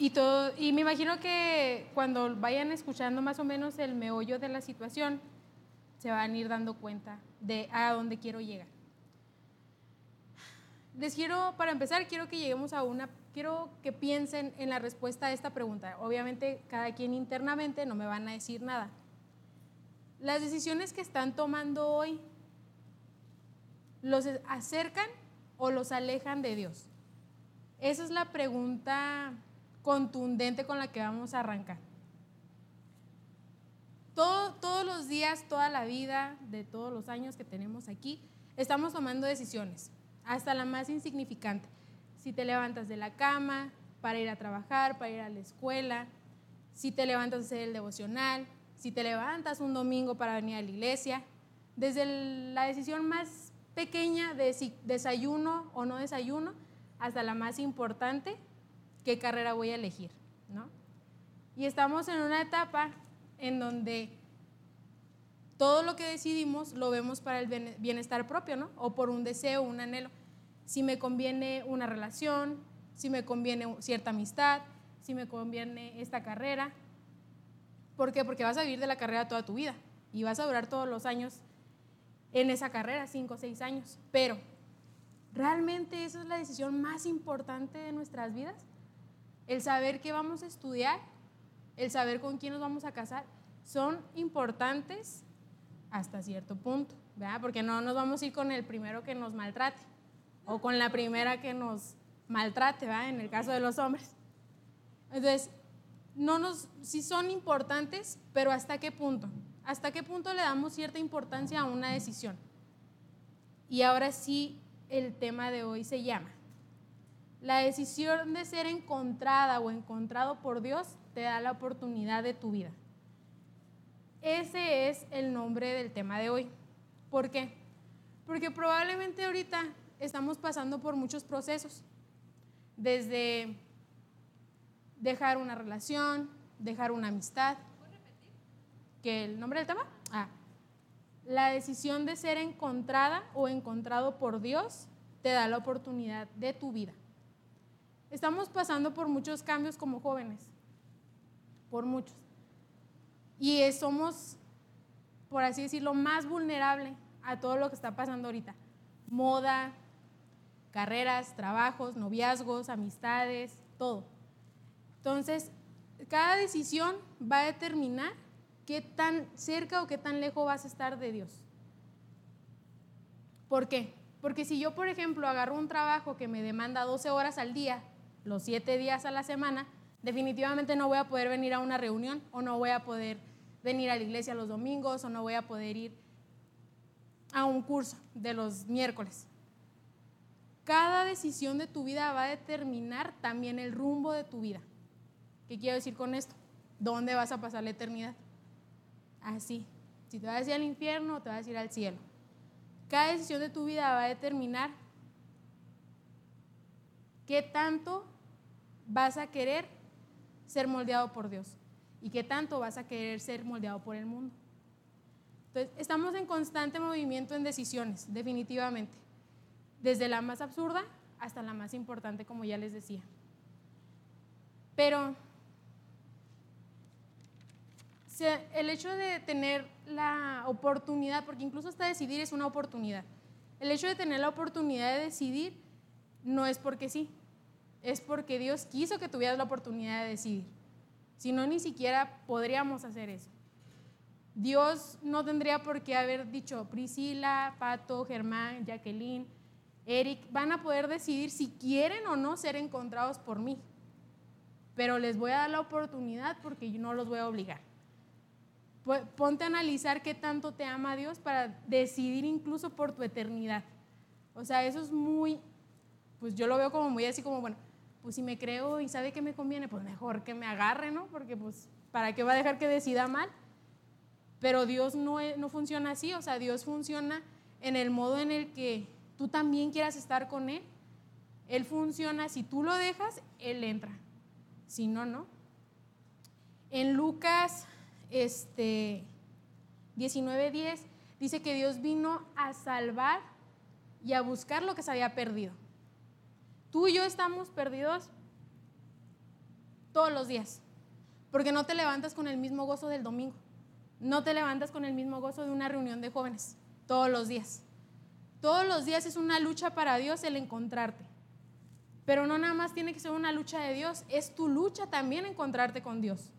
Y, todo, y me imagino que cuando vayan escuchando más o menos el meollo de la situación, se van a ir dando cuenta de a dónde quiero llegar. Les quiero, para empezar, quiero que lleguemos a una, quiero que piensen en la respuesta a esta pregunta. Obviamente, cada quien internamente no me van a decir nada. Las decisiones que están tomando hoy, ¿los acercan o los alejan de Dios? Esa es la pregunta contundente con la que vamos a arrancar. todos los días, toda la vida, de todos los años que tenemos aquí, estamos tomando decisiones, hasta la más insignificante. Si te levantas de la cama para ir a trabajar, para ir a la escuela, si te levantas a hacer el devocional, si te levantas un domingo para venir a la iglesia, desde la decisión más pequeña de si desayuno o no desayuno, hasta la más importante, qué carrera voy a elegir, ¿no? Y estamos en una etapa en donde todo lo que decidimos lo vemos para el bienestar propio, ¿no? O por un deseo, un anhelo. Si me conviene una relación, si me conviene cierta amistad, si me conviene esta carrera. ¿Por qué? Porque vas a vivir de la carrera toda tu vida y vas a durar todos los años en esa carrera, cinco o seis años. Pero, ¿realmente esa es la decisión más importante de nuestras vidas? El saber qué vamos a estudiar, el saber con quién nos vamos a casar, son importantes hasta cierto punto, ¿verdad? Porque no nos vamos a ir con el primero que nos maltrate o con la primera que nos maltrate, ¿verdad? En el caso de los hombres. Entonces, no nos, sí son importantes, pero ¿hasta qué punto? ¿Hasta qué punto le damos cierta importancia a una decisión? Y ahora sí, el tema de hoy se llama la decisión de ser encontrada o encontrado por Dios te da la oportunidad de tu vida. Ese es el nombre del tema de hoy. ¿Por qué? Porque probablemente ahorita estamos pasando por muchos procesos, desde dejar una relación, dejar una amistad. ¿Qué el nombre del tema? Ah, la decisión de ser encontrada o encontrado por Dios te da la oportunidad de tu vida. Estamos pasando por muchos cambios como jóvenes, por muchos. Y somos, por así decirlo, más vulnerable a todo lo que está pasando ahorita. Moda, carreras, trabajos, noviazgos, amistades, todo. Entonces, cada decisión va a determinar qué tan cerca o qué tan lejos vas a estar de Dios. ¿Por qué? Porque si yo, por ejemplo, agarro un trabajo que me demanda 12 horas al día los siete días a la semana, definitivamente no voy a poder venir a una reunión o no voy a poder venir a la iglesia los domingos o no voy a poder ir a un curso de los miércoles. Cada decisión de tu vida va a determinar también el rumbo de tu vida. ¿Qué quiero decir con esto? ¿Dónde vas a pasar la eternidad? Así. Si te vas a ir al infierno o te vas a ir al cielo. Cada decisión de tu vida va a determinar qué tanto vas a querer ser moldeado por Dios y qué tanto vas a querer ser moldeado por el mundo. Entonces, estamos en constante movimiento en decisiones, definitivamente, desde la más absurda hasta la más importante, como ya les decía. Pero el hecho de tener la oportunidad, porque incluso hasta decidir es una oportunidad, el hecho de tener la oportunidad de decidir no es porque sí, es porque Dios quiso que tuvieras la oportunidad de decidir. Si no, ni siquiera podríamos hacer eso. Dios no tendría por qué haber dicho Priscila, Pato, Germán, Jacqueline, Eric, van a poder decidir si quieren o no ser encontrados por mí. Pero les voy a dar la oportunidad porque yo no los voy a obligar. Ponte a analizar qué tanto te ama Dios para decidir incluso por tu eternidad. O sea, eso es muy, pues yo lo veo como muy así como, bueno, pues si me creo y sabe que me conviene, pues mejor que me agarre, ¿no? Porque pues, ¿para qué va a dejar que decida mal? Pero Dios no, no funciona así, o sea, Dios funciona en el modo en el que tú también quieras estar con Él. Él funciona, si tú lo dejas, Él entra. Si no, no. En Lucas este, 19:10 dice que Dios vino a salvar y a buscar lo que se había perdido. Tú y yo estamos perdidos todos los días. Porque no te levantas con el mismo gozo del domingo. No te levantas con el mismo gozo de una reunión de jóvenes todos los días. Todos los días es una lucha para Dios el encontrarte. Pero no nada más tiene que ser una lucha de Dios, es tu lucha también encontrarte con Dios.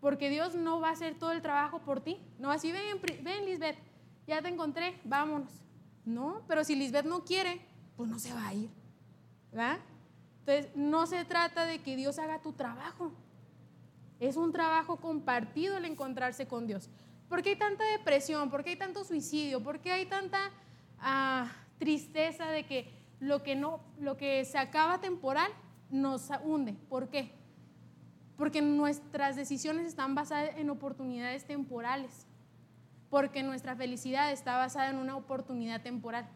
Porque Dios no va a hacer todo el trabajo por ti. No así, ven, ven Lisbeth, ya te encontré, vámonos. No, pero si Lisbeth no quiere, pues no se va a ir. Entonces, no se trata de que Dios haga tu trabajo. Es un trabajo compartido el encontrarse con Dios. ¿Por qué hay tanta depresión? ¿Por qué hay tanto suicidio? ¿Por qué hay tanta ah, tristeza de que lo que, no, lo que se acaba temporal nos hunde? ¿Por qué? Porque nuestras decisiones están basadas en oportunidades temporales. Porque nuestra felicidad está basada en una oportunidad temporal.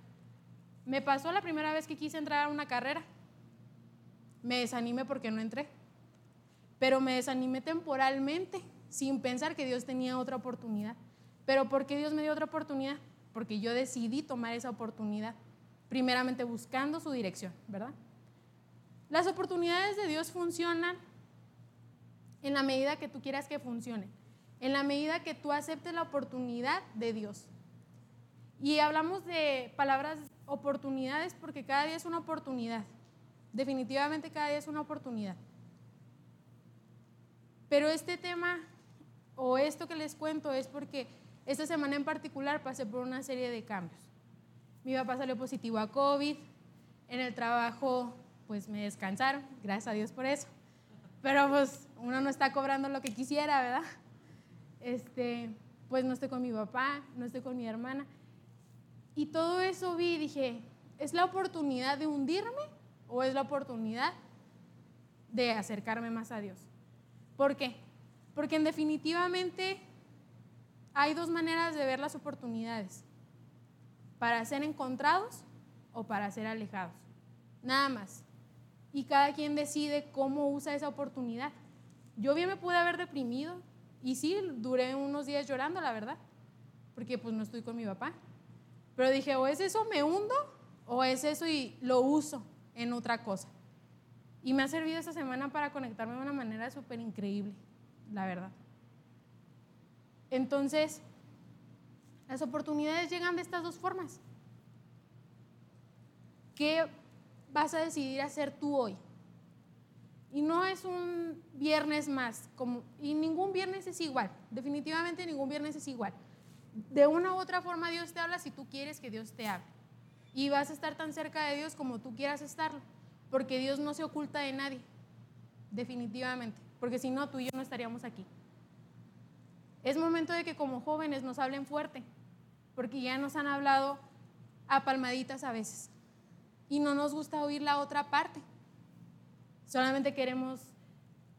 Me pasó la primera vez que quise entrar a una carrera. Me desanimé porque no entré pero me desanimé temporalmente sin pensar que Dios tenía otra oportunidad. Pero ¿por qué Dios me dio otra oportunidad? Porque yo decidí tomar esa oportunidad, primeramente buscando su dirección, ¿verdad? Las oportunidades de Dios funcionan en la medida que tú quieras que funcionen, en la medida que tú aceptes la oportunidad de Dios. Y hablamos de palabras oportunidades porque cada día es una oportunidad. Definitivamente cada día es una oportunidad. Pero este tema o esto que les cuento es porque esta semana en particular pasé por una serie de cambios. Mi papá salió positivo a COVID, en el trabajo pues me descansaron, gracias a Dios por eso. Pero pues uno no está cobrando lo que quisiera, ¿verdad? Este, pues no estoy con mi papá, no estoy con mi hermana. Y todo eso vi y dije, ¿es la oportunidad de hundirme o es la oportunidad de acercarme más a Dios? ¿Por qué? Porque en definitivamente hay dos maneras de ver las oportunidades, para ser encontrados o para ser alejados. Nada más. Y cada quien decide cómo usa esa oportunidad. Yo bien me pude haber deprimido y sí, duré unos días llorando, la verdad, porque pues no estoy con mi papá. Pero dije, o es eso me hundo o es eso y lo uso en otra cosa. Y me ha servido esta semana para conectarme de una manera súper increíble, la verdad. Entonces, las oportunidades llegan de estas dos formas. ¿Qué vas a decidir hacer tú hoy? Y no es un viernes más, como, y ningún viernes es igual, definitivamente ningún viernes es igual. De una u otra forma Dios te habla si tú quieres que Dios te hable. Y vas a estar tan cerca de Dios como tú quieras estarlo porque Dios no se oculta de nadie, definitivamente, porque si no, tú y yo no estaríamos aquí. Es momento de que como jóvenes nos hablen fuerte, porque ya nos han hablado a palmaditas a veces y no nos gusta oír la otra parte. Solamente queremos,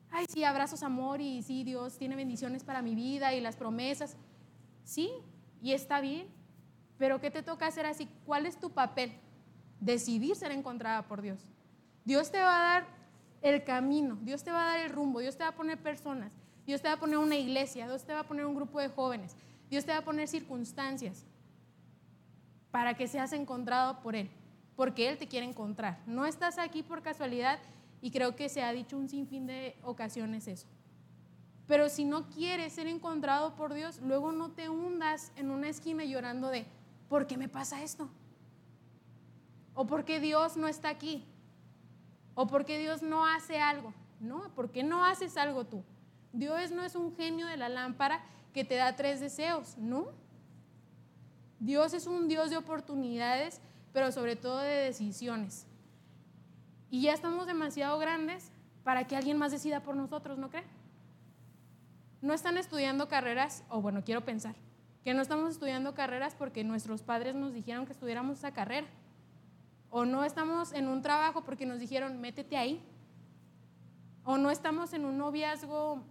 ay, sí, abrazos, amor y sí, Dios tiene bendiciones para mi vida y las promesas. Sí, y está bien, pero ¿qué te toca hacer así? ¿Cuál es tu papel? Decidir ser encontrada por Dios. Dios te va a dar el camino, Dios te va a dar el rumbo, Dios te va a poner personas, Dios te va a poner una iglesia, Dios te va a poner un grupo de jóvenes, Dios te va a poner circunstancias para que seas encontrado por Él, porque Él te quiere encontrar. No estás aquí por casualidad y creo que se ha dicho un sinfín de ocasiones eso. Pero si no quieres ser encontrado por Dios, luego no te hundas en una esquina llorando de, ¿por qué me pasa esto? ¿O por qué Dios no está aquí? o porque Dios no hace algo. No, porque no haces algo tú. Dios no es un genio de la lámpara que te da tres deseos, no. Dios es un Dios de oportunidades, pero sobre todo de decisiones. Y ya estamos demasiado grandes para que alguien más decida por nosotros, ¿no cree? No están estudiando carreras, o bueno, quiero pensar, que no estamos estudiando carreras porque nuestros padres nos dijeron que estudiáramos esa carrera. O no estamos en un trabajo porque nos dijeron, métete ahí. O no estamos en un noviazgo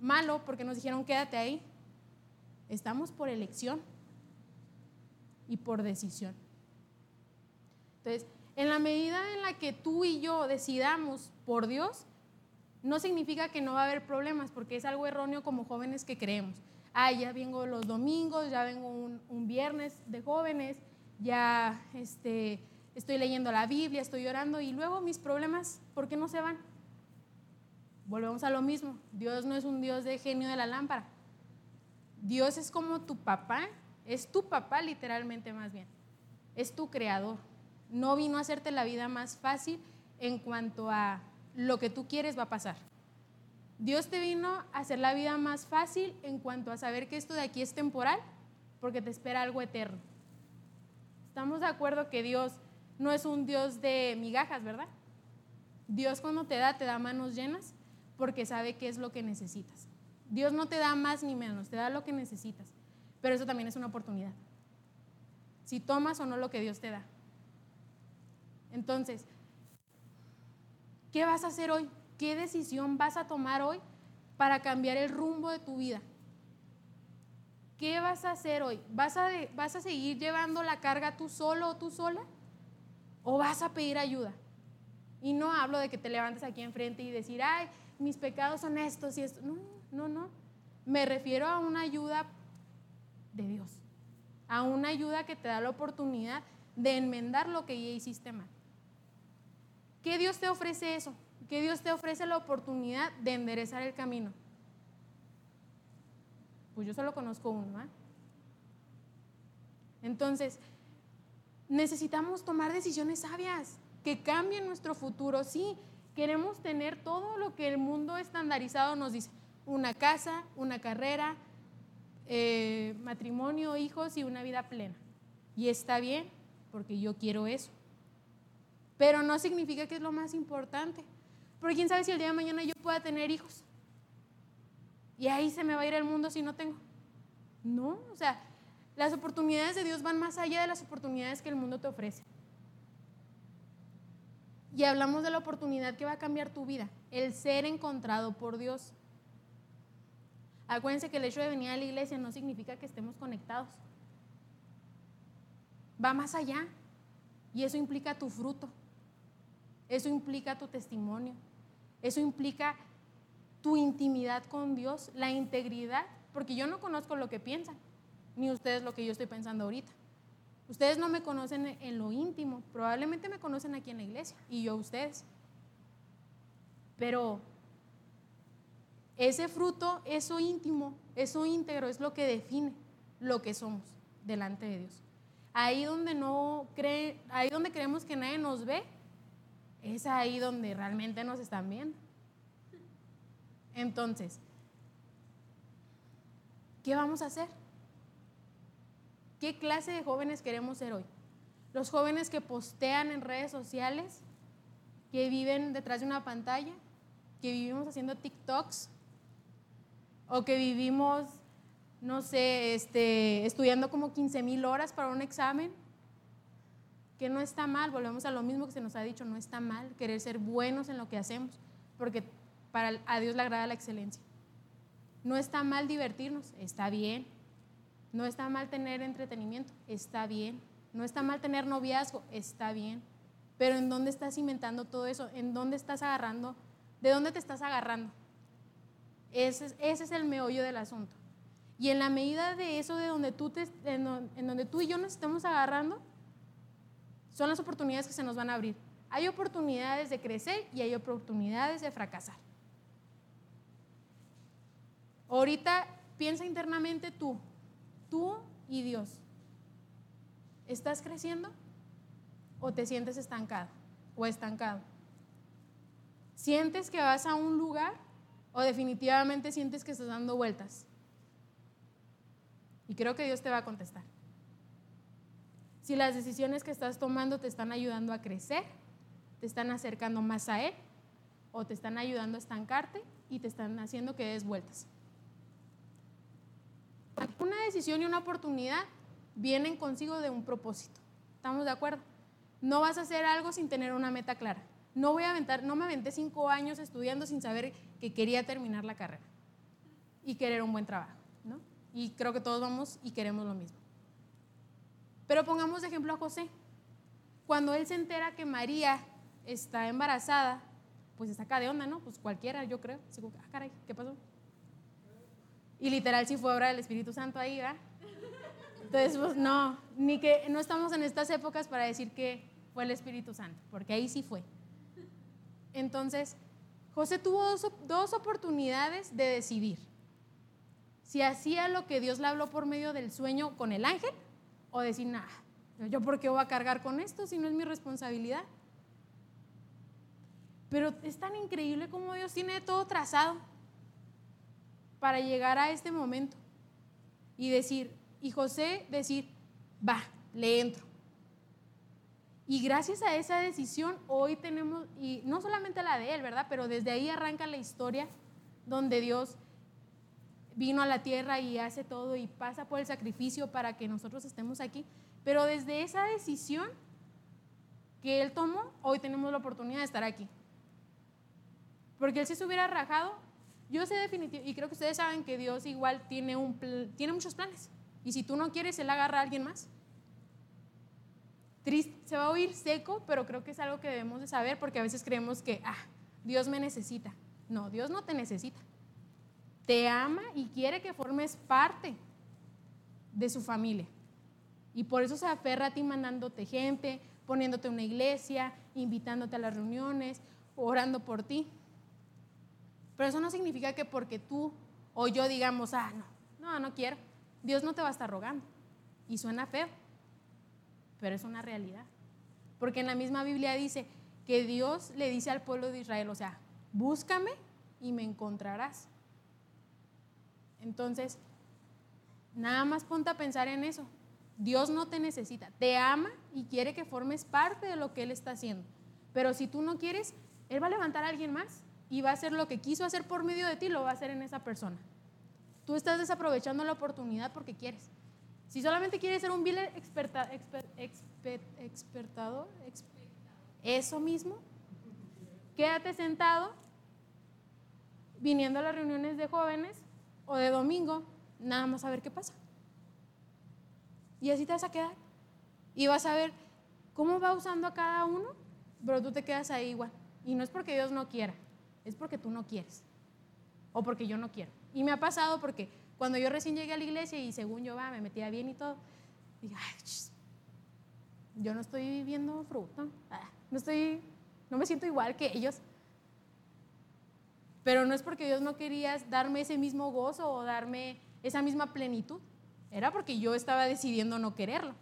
malo porque nos dijeron, quédate ahí. Estamos por elección y por decisión. Entonces, en la medida en la que tú y yo decidamos por Dios, no significa que no va a haber problemas, porque es algo erróneo como jóvenes que creemos. Ah, ya vengo los domingos, ya vengo un, viernes de jóvenes, ya este, estoy leyendo la Biblia, estoy orando y luego mis problemas, ¿por qué no se van? volvemos a lo mismo. Dios no es un Dios de genio de la lámpara. Dios es como tu papá, es tu papá literalmente más bien. Es tu creador. No vino a hacerte la vida más fácil en cuanto a lo que tú quieres va a pasar. Dios te vino a hacer la vida más fácil en cuanto a saber que esto de aquí es temporal, porque te espera algo eterno. Estamos de acuerdo que Dios no es un Dios de migajas, ¿verdad? Dios cuando te da, te da manos llenas porque sabe qué es lo que necesitas. Dios no te da más ni menos, te da lo que necesitas. Pero eso también es una oportunidad. Si tomas o no lo que Dios te da. Entonces, ¿qué vas a hacer hoy? ¿Qué decisión vas a tomar hoy para cambiar el rumbo de tu vida? ¿Qué vas a hacer hoy? ¿Vas a, vas a seguir llevando la carga tú solo o tú sola? ¿O vas a pedir ayuda? Y no hablo de que te levantes aquí enfrente y decir, ay, mis pecados son estos y esto. No, no, no. Me refiero a una ayuda de Dios. A una ayuda que te da la oportunidad de enmendar lo que ya hiciste mal. ¿Qué Dios te ofrece eso? Que Dios te ofrece la oportunidad de enderezar el camino. Pues yo solo conozco uno. ¿eh? Entonces, necesitamos tomar decisiones sabias que cambien nuestro futuro. Sí, queremos tener todo lo que el mundo estandarizado nos dice. Una casa, una carrera, eh, matrimonio, hijos y una vida plena. Y está bien, porque yo quiero eso. Pero no significa que es lo más importante. Porque quién sabe si el día de mañana yo pueda tener hijos. Y ahí se me va a ir el mundo si no tengo. No, o sea, las oportunidades de Dios van más allá de las oportunidades que el mundo te ofrece. Y hablamos de la oportunidad que va a cambiar tu vida, el ser encontrado por Dios. Acuérdense que el hecho de venir a la iglesia no significa que estemos conectados. Va más allá. Y eso implica tu fruto. Eso implica tu testimonio. Eso implica tu intimidad con Dios, la integridad, porque yo no conozco lo que piensan, ni ustedes lo que yo estoy pensando ahorita. Ustedes no me conocen en lo íntimo, probablemente me conocen aquí en la iglesia y yo a ustedes. Pero ese fruto, eso íntimo, eso íntegro es lo que define lo que somos delante de Dios. Ahí donde no cree, ahí donde creemos que nadie nos ve, es ahí donde realmente nos están viendo. Entonces, ¿qué vamos a hacer? ¿Qué clase de jóvenes queremos ser hoy? Los jóvenes que postean en redes sociales, que viven detrás de una pantalla, que vivimos haciendo TikToks, o que vivimos, no sé, este, estudiando como 15 mil horas para un examen, que no está mal, volvemos a lo mismo que se nos ha dicho, no está mal querer ser buenos en lo que hacemos, porque para a Dios le agrada la excelencia. No está mal divertirnos, está bien, no está mal tener entretenimiento, está bien. No está mal tener noviazgo, está bien. Pero ¿en dónde estás inventando todo eso? ¿En dónde estás agarrando? ¿De dónde te estás agarrando? Ese es, el meollo del asunto. Y en la medida de eso, de donde tú, te, en, donde tú y yo nos estamos agarrando, son las oportunidades que se nos van a abrir. Hay oportunidades de crecer y hay oportunidades de fracasar. Ahorita piensa internamente tú, tú y Dios. ¿Estás creciendo o te sientes estancado o estancado? ¿Sientes que vas a un lugar o definitivamente sientes que estás dando vueltas? Y creo que Dios te va a contestar. Si las decisiones que estás tomando te están ayudando a crecer, te están acercando más a Él, o te están ayudando a estancarte y te están haciendo que des vueltas. Una decisión y una oportunidad vienen consigo de un propósito. ¿Estamos de acuerdo? No vas a hacer algo sin tener una meta clara. No voy a aventar, no me aventé cinco años estudiando sin saber que quería terminar la carrera y querer un buen trabajo, ¿no? Y creo que todos vamos y queremos lo mismo. Pero pongamos de ejemplo a José. Cuando él se entera que María está embarazada, pues está acá de onda, ¿no? Pues cualquiera, yo creo. ah, caray, ¿qué pasó? Y literal sí fue obra del Espíritu Santo ahí, ¿verdad? Entonces, pues no, ni que no estamos en estas épocas para decir que fue el Espíritu Santo, porque ahí sí fue. Entonces, José tuvo dos, dos oportunidades de decidir si hacía lo que Dios le habló por medio del sueño con el ángel o decir, nada, yo por qué voy a cargar con esto si no es mi responsabilidad. Pero es tan increíble como Dios tiene todo trazado para llegar a este momento y decir, y José decir, va, le entro. Y gracias a esa decisión hoy tenemos, y no solamente la de él, ¿verdad? Pero desde ahí arranca la historia donde Dios vino a la tierra y hace todo y pasa por el sacrificio para que nosotros estemos aquí. Pero desde esa decisión que él tomó, hoy tenemos la oportunidad de estar aquí. Porque él si se hubiera rajado, yo sé definitivo, y creo que ustedes saben que Dios igual tiene, un, tiene muchos planes. Y si tú no quieres, Él agarra a alguien más. Triste, se va a oír seco, pero creo que es algo que debemos de saber porque a veces creemos que, ah, Dios me necesita. No, Dios no te necesita te ama y quiere que formes parte de su familia. Y por eso se aferra a ti mandándote gente, poniéndote una iglesia, invitándote a las reuniones, orando por ti. Pero eso no significa que porque tú o yo digamos, ah, no, no, no quiero. Dios no te va a estar rogando. Y suena feo, pero es una realidad. Porque en la misma Biblia dice que Dios le dice al pueblo de Israel, o sea, búscame y me encontrarás. Entonces, nada más ponte a pensar en eso. Dios no te necesita, te ama y quiere que formes parte de lo que Él está haciendo. Pero si tú no quieres, Él va a levantar a alguien más y va a hacer lo que quiso hacer por medio de ti, lo va a hacer en esa persona. Tú estás desaprovechando la oportunidad porque quieres. Si solamente quieres ser un vil experta, expertador, eso mismo, quédate sentado viniendo a las reuniones de jóvenes o de domingo, nada más a ver qué pasa. Y así te vas a quedar. Y vas a ver cómo va usando a cada uno, pero tú te quedas ahí igual. Y no es porque Dios no quiera, es porque tú no quieres. O porque yo no quiero. Y me ha pasado porque cuando yo recién llegué a la iglesia y según yo va, me metía bien y todo, dije, ay, yo no estoy viviendo fruto, ah, no estoy, no me siento igual que ellos. Pero no es porque Dios no quería darme ese mismo gozo o darme esa misma plenitud. Era porque yo estaba decidiendo no quererlo.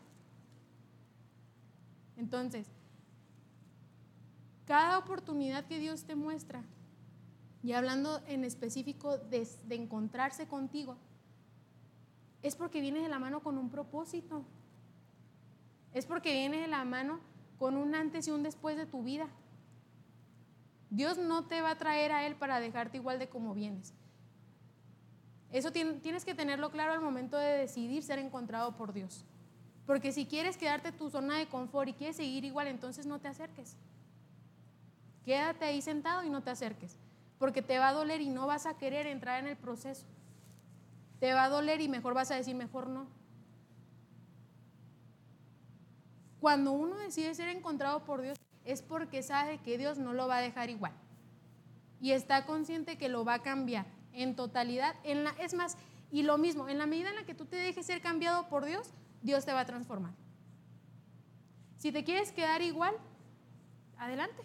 Entonces, cada oportunidad que Dios te muestra, y hablando en específico de, encontrarse contigo, es porque viene de la mano con un propósito. Es porque viene de la mano con un antes y un después de tu vida. Dios no te va a traer a Él para dejarte igual de como vienes. Eso tienes que tenerlo claro al momento de decidir ser encontrado por Dios. Porque si quieres quedarte tu zona de confort y quieres seguir igual, entonces no te acerques. Quédate ahí sentado y no te acerques. Porque te va a doler y no vas a querer entrar en el proceso. Te va a doler y mejor vas a decir, mejor no. Cuando uno decide ser encontrado por Dios, es porque sabe que Dios no lo va a dejar igual. Y está consciente que lo va a cambiar en totalidad. En la, es más, y lo mismo, en la medida en la que tú te dejes ser cambiado por Dios, Dios te va a transformar. Si te quieres quedar igual, adelante.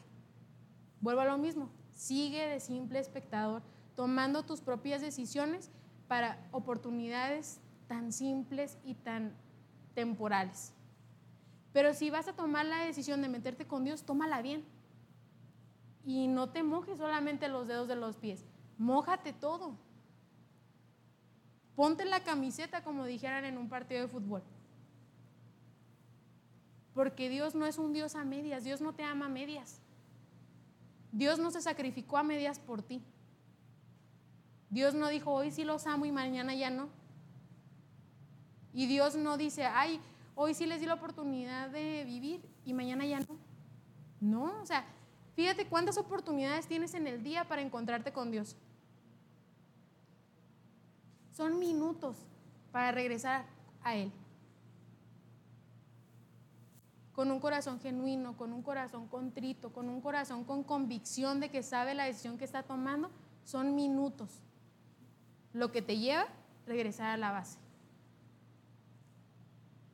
Vuelvo a lo mismo. Sigue de simple espectador, tomando tus propias decisiones para oportunidades tan simples y tan temporales. Pero si vas a tomar la decisión de meterte con Dios, tómala bien. Y no te mojes solamente los dedos de los pies, mójate todo. Ponte la camiseta como dijeran en un partido de fútbol. Porque Dios no es un Dios a medias, Dios no te ama a medias. Dios no se sacrificó a medias por ti. Dios no dijo, hoy sí los amo y mañana ya no. Y Dios no dice, ay, hoy sí les di la oportunidad de vivir y mañana ya no. No, o sea, fíjate cuántas oportunidades tienes en el día para encontrarte con Dios. Son minutos para regresar a Él. Con un corazón genuino, con un corazón contrito, con un corazón con convicción de que sabe la decisión que está tomando, son minutos. Lo que te lleva regresar a la base.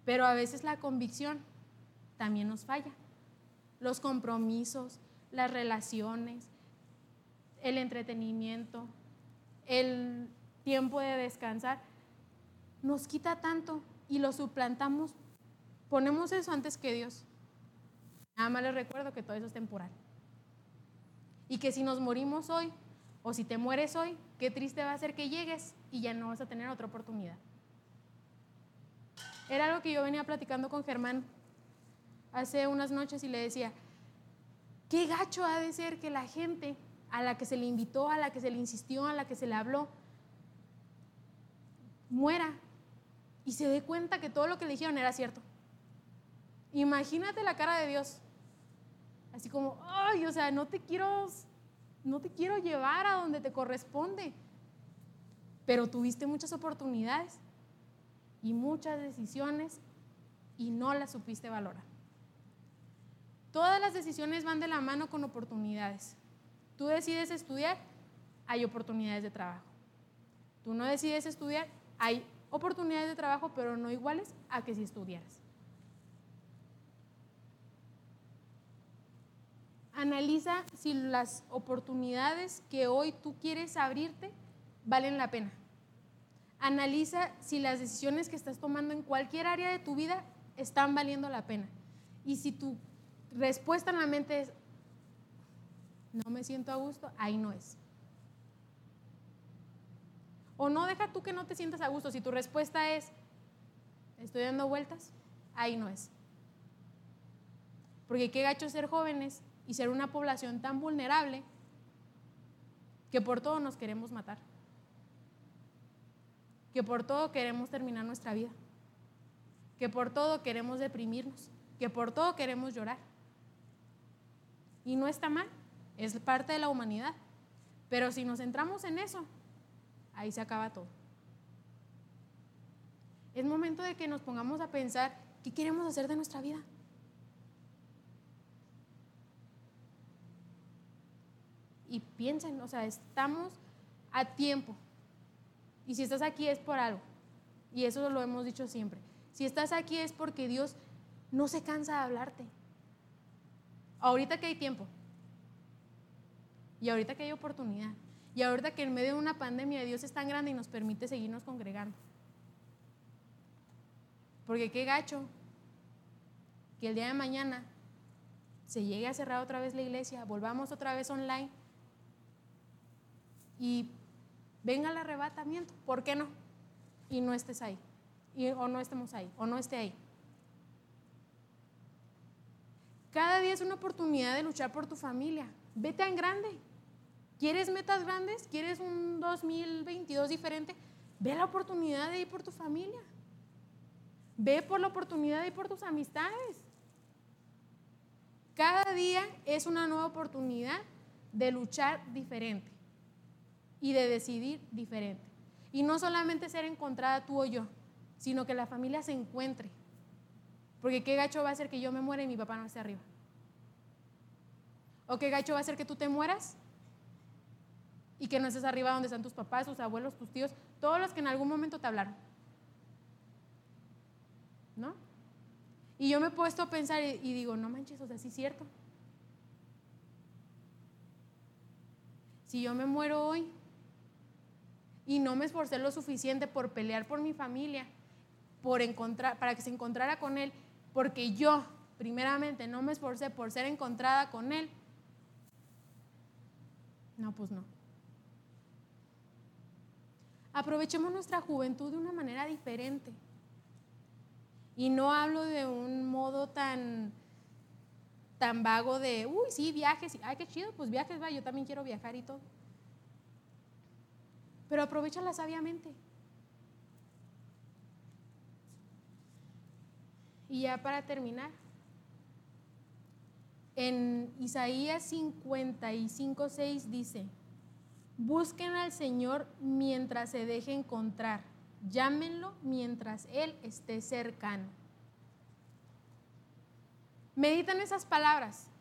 Pero a veces la convicción también nos falla. Los compromisos, las relaciones, el entretenimiento, el tiempo de descansar, nos quita tanto y lo suplantamos, ponemos eso antes que Dios. Nada más les recuerdo que todo eso es temporal. Y que si nos morimos hoy, o si te mueres hoy, qué triste va a ser que llegues y ya no vas a tener otra oportunidad. Era algo que yo venía platicando con Germán hace unas noches y le decía, qué gacho ha de ser que la gente a la que se le invitó, a la que se le insistió, a la que se le habló, muera y se dé cuenta que todo lo que le dijeron era cierto. Imagínate la cara de Dios. Así como, ay, o sea, no te quiero, no te quiero llevar a donde te corresponde. Pero tuviste muchas oportunidades y muchas decisiones y no las supiste valorar. Todas las decisiones van de la mano con oportunidades. Tú decides estudiar, hay oportunidades de trabajo. Tú no decides estudiar, hay oportunidades de trabajo, pero no iguales a que si estudiaras. Analiza si las oportunidades que hoy tú quieres abrirte valen la pena. Analiza si las decisiones que estás tomando en cualquier área de tu vida están valiendo la pena. Y si tu respuesta en la mente es, no me siento a gusto, ahí no es. O no deja tú que no te sientas a gusto. Si tu respuesta es, estoy dando vueltas, ahí no es. Porque qué gacho ser jóvenes y ser una población tan vulnerable que por todo nos queremos matar. Que por todo queremos terminar nuestra vida. Que por todo queremos deprimirnos. Que por todo queremos llorar. Y no está mal es parte de la humanidad. Pero si nos centramos en eso, ahí se acaba todo. Es momento de que nos pongamos a pensar qué queremos hacer de nuestra vida. Y piensen, o sea, estamos a tiempo. Y si estás aquí es por algo. Y eso lo hemos dicho siempre. Si estás aquí es porque Dios no se cansa de hablarte. Ahorita que hay tiempo, y ahorita que hay oportunidad. Y ahorita que en medio de una pandemia Dios es tan grande y nos permite seguirnos congregando. Porque qué gacho que el día de mañana se llegue a cerrar otra vez la iglesia, volvamos otra vez online y venga el arrebatamiento. ¿Por qué no? Y no estés ahí. o no estemos ahí. O no esté ahí. Cada día es una oportunidad de luchar por tu familia. Ve tan grande. ¿Quieres metas grandes? ¿Quieres un 2022 diferente? Ve la oportunidad de ir por tu familia. Ve por la oportunidad de ir por tus amistades. Cada día es una nueva oportunidad de luchar diferente y de decidir diferente. Y no solamente ser encontrada tú o yo, sino que la familia se encuentre. Porque qué gacho va a ser que yo me muera y mi papá no esté arriba. O qué gacho va a ser que tú te mueras y que no estés arriba donde están tus papás, tus abuelos, tus tíos, todos los que en algún momento te hablaron. ¿No? Y yo me he puesto a pensar y, digo, no manches, o sea, sí es cierto. Si yo me muero hoy y no me esforcé lo suficiente por pelear por mi familia, por encontrar, para que se encontrara con él, porque yo, primeramente, no me esforcé por ser encontrada con él, no, pues no. Aprovechemos nuestra juventud de una manera diferente. Y no hablo de un modo tan, tan vago de, uy, sí, viajes, ay, qué chido, pues viajes, va, yo también quiero viajar y todo. Pero aprovechala sabiamente. Y ya para terminar, en Isaías 55, 6 dice, Busquen al Señor mientras se deje encontrar. Llámenlo mientras Él esté cercano. Meditan esas palabras.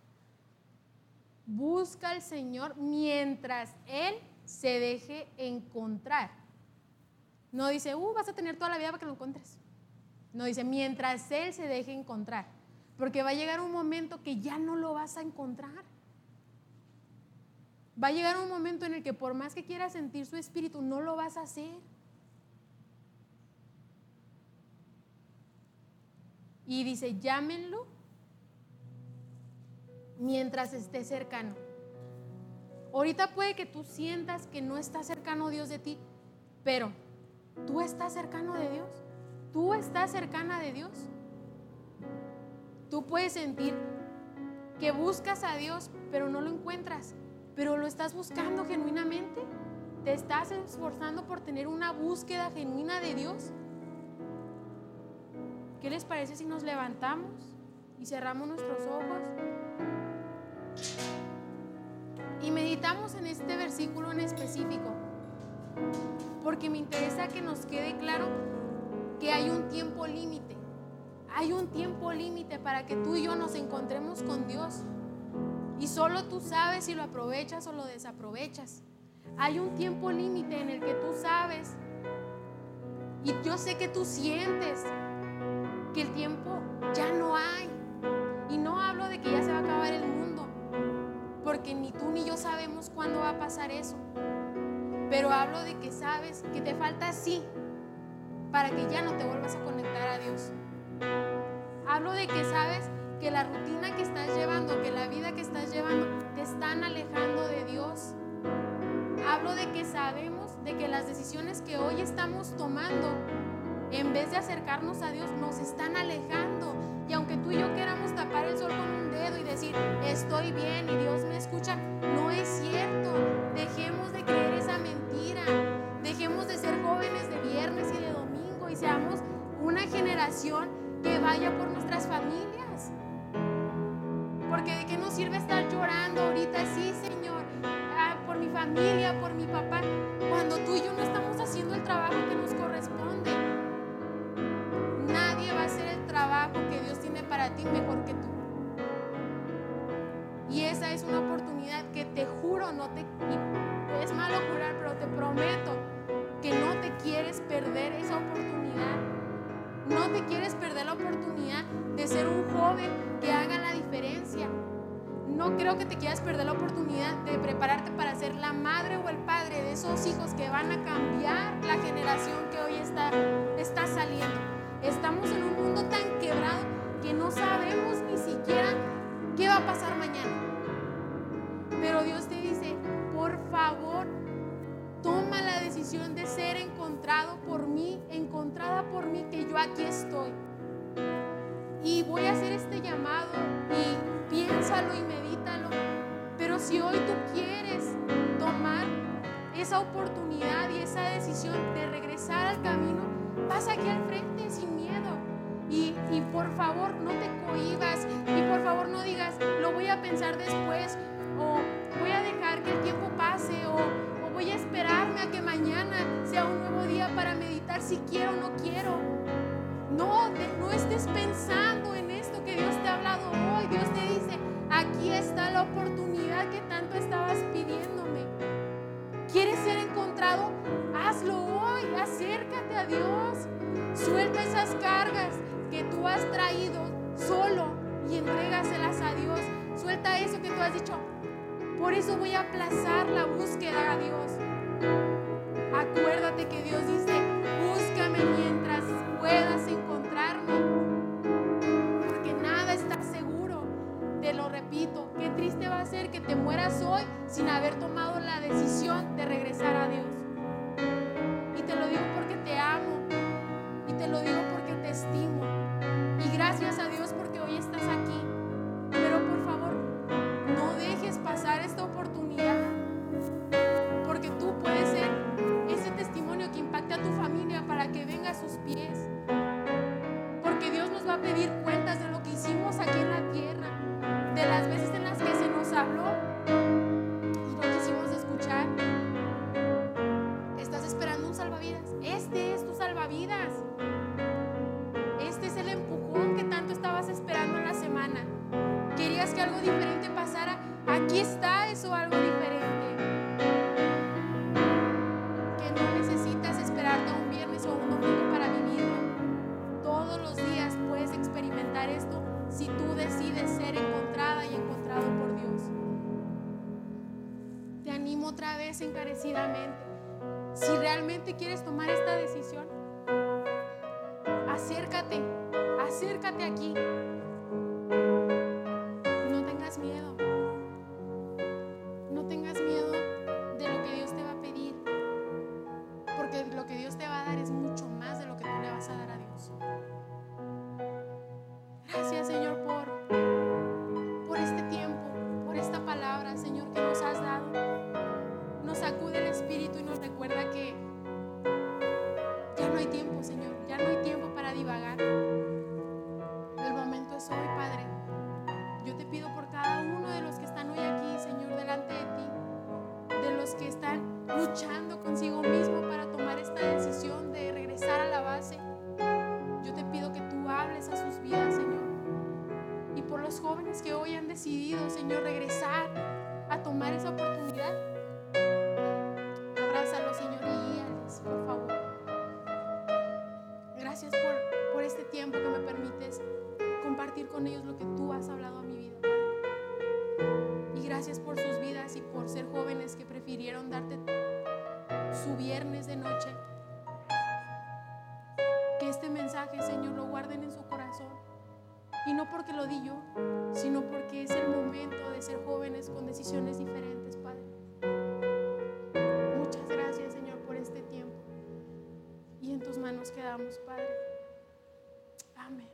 Busca al Señor mientras Él se deje encontrar. No dice, uh, vas a tener toda la vida para que lo encuentres. No dice, mientras Él se deje encontrar. Porque va a llegar un momento que ya no lo vas a encontrar. Va a llegar un momento en el que por más que quieras sentir su espíritu, no lo vas a hacer. Y dice, llámenlo mientras esté cercano. Ahorita puede que tú sientas que no está cercano Dios de ti, pero tú estás cercano de Dios. Tú estás cercana de Dios. Tú puedes sentir que buscas a Dios, pero no lo encuentras, pero lo estás buscando genuinamente. Te estás esforzando por tener una búsqueda genuina de Dios. ¿Qué les parece si nos levantamos y cerramos nuestros ojos? Y meditamos en este versículo en específico, porque me interesa que nos quede claro que hay un tiempo límite. Hay un tiempo límite para que tú y yo nos encontremos con Dios. Y solo tú sabes si lo aprovechas o lo desaprovechas. Hay un tiempo límite en el que tú sabes. Y yo sé que tú sientes que el tiempo ya no hay. Porque ni tú ni yo sabemos cuándo va a pasar eso. Pero hablo de que sabes que te falta así para que ya no te vuelvas a conectar a Dios. Hablo de que sabes que la rutina que estás llevando, que la vida que estás llevando, te están alejando de Dios. Hablo de que sabemos de que las decisiones que hoy estamos tomando, en vez de acercarnos a Dios, nos están alejando y aunque tú y yo queramos tapar el sol con un dedo y decir, estoy bien y Dios me escucha, no es cierto. Dejemos de creer esa mentira. Dejemos de ser jóvenes de viernes y de domingo y seamos una generación que vaya por nuestras familias. Porque de qué nos sirve estar llorando ahorita, sí, Señor, ah, por mi familia, por mi papá, cuando tú y yo no estamos haciendo el trabajo que nos corresponde tiene para ti mejor que tú. Y esa es una oportunidad que te juro, no te es malo jurar, pero te prometo que no te quieres perder esa oportunidad. No te quieres perder la oportunidad de ser un joven que haga la diferencia. No creo que te quieras perder la oportunidad de prepararte para ser la madre o el padre de esos hijos que van a cambiar la generación que hoy está, está saliendo. Estamos en un mundo tan quebrado que no sabemos ni siquiera qué va a pasar mañana. Pero Dios te dice, por favor, toma la decisión de ser encontrado por mí, encontrada por mí, que yo aquí estoy. Y voy a hacer este llamado y piénsalo y medítalo. Pero si hoy tú quieres tomar esa oportunidad y esa decisión de regresar al camino, pasa aquí al frente. Y, por favor no te cohibas y por favor no digas, lo voy a pensar después o voy a dejar que el tiempo pase o, voy a esperarme a que mañana sea un nuevo día para meditar si quiero o no quiero. No, no estés pensando en esto que Dios te ha hablado hoy. Dios te dice, aquí está la oportunidad que tanto estabas pidiéndome. ¿Quieres ser encontrado? Hazlo hoy, acércate a Dios. Suelta esas cargas que tú has traído solo y entrégaselas a Dios. Suelta eso que tú has dicho. Por eso voy a aplazar la búsqueda a Dios. Acuérdate que Dios dice, búscame mientras puedas encontrarme. Porque nada está seguro. Te lo repito, qué triste va a ser que te mueras hoy sin haber tomado experimentar esto si tú decides ser encontrada y encontrado por Dios. Te busques encarecidamente. Si realmente quieres tomar esta decisión, acércate, acércate aquí. A sus vidas, Señor. Y por los jóvenes que hoy han decidido, Señor, regresar a tomar esa oportunidad. Abrázalos, Señor, y guíales, por favor. Gracias por, por este tiempo que me permites compartir con ellos lo que tú has hablado a mi vida. Y gracias por sus vidas y por ser jóvenes que prefirieron darte su viernes de noche. Que este mensaje, Señor, lo guarden en su no porque lo di yo, sino porque es el momento de ser jóvenes con decisiones diferentes, Padre. Muchas gracias, Señor, por este tiempo. Y en tus manos quedamos, Padre. Amén.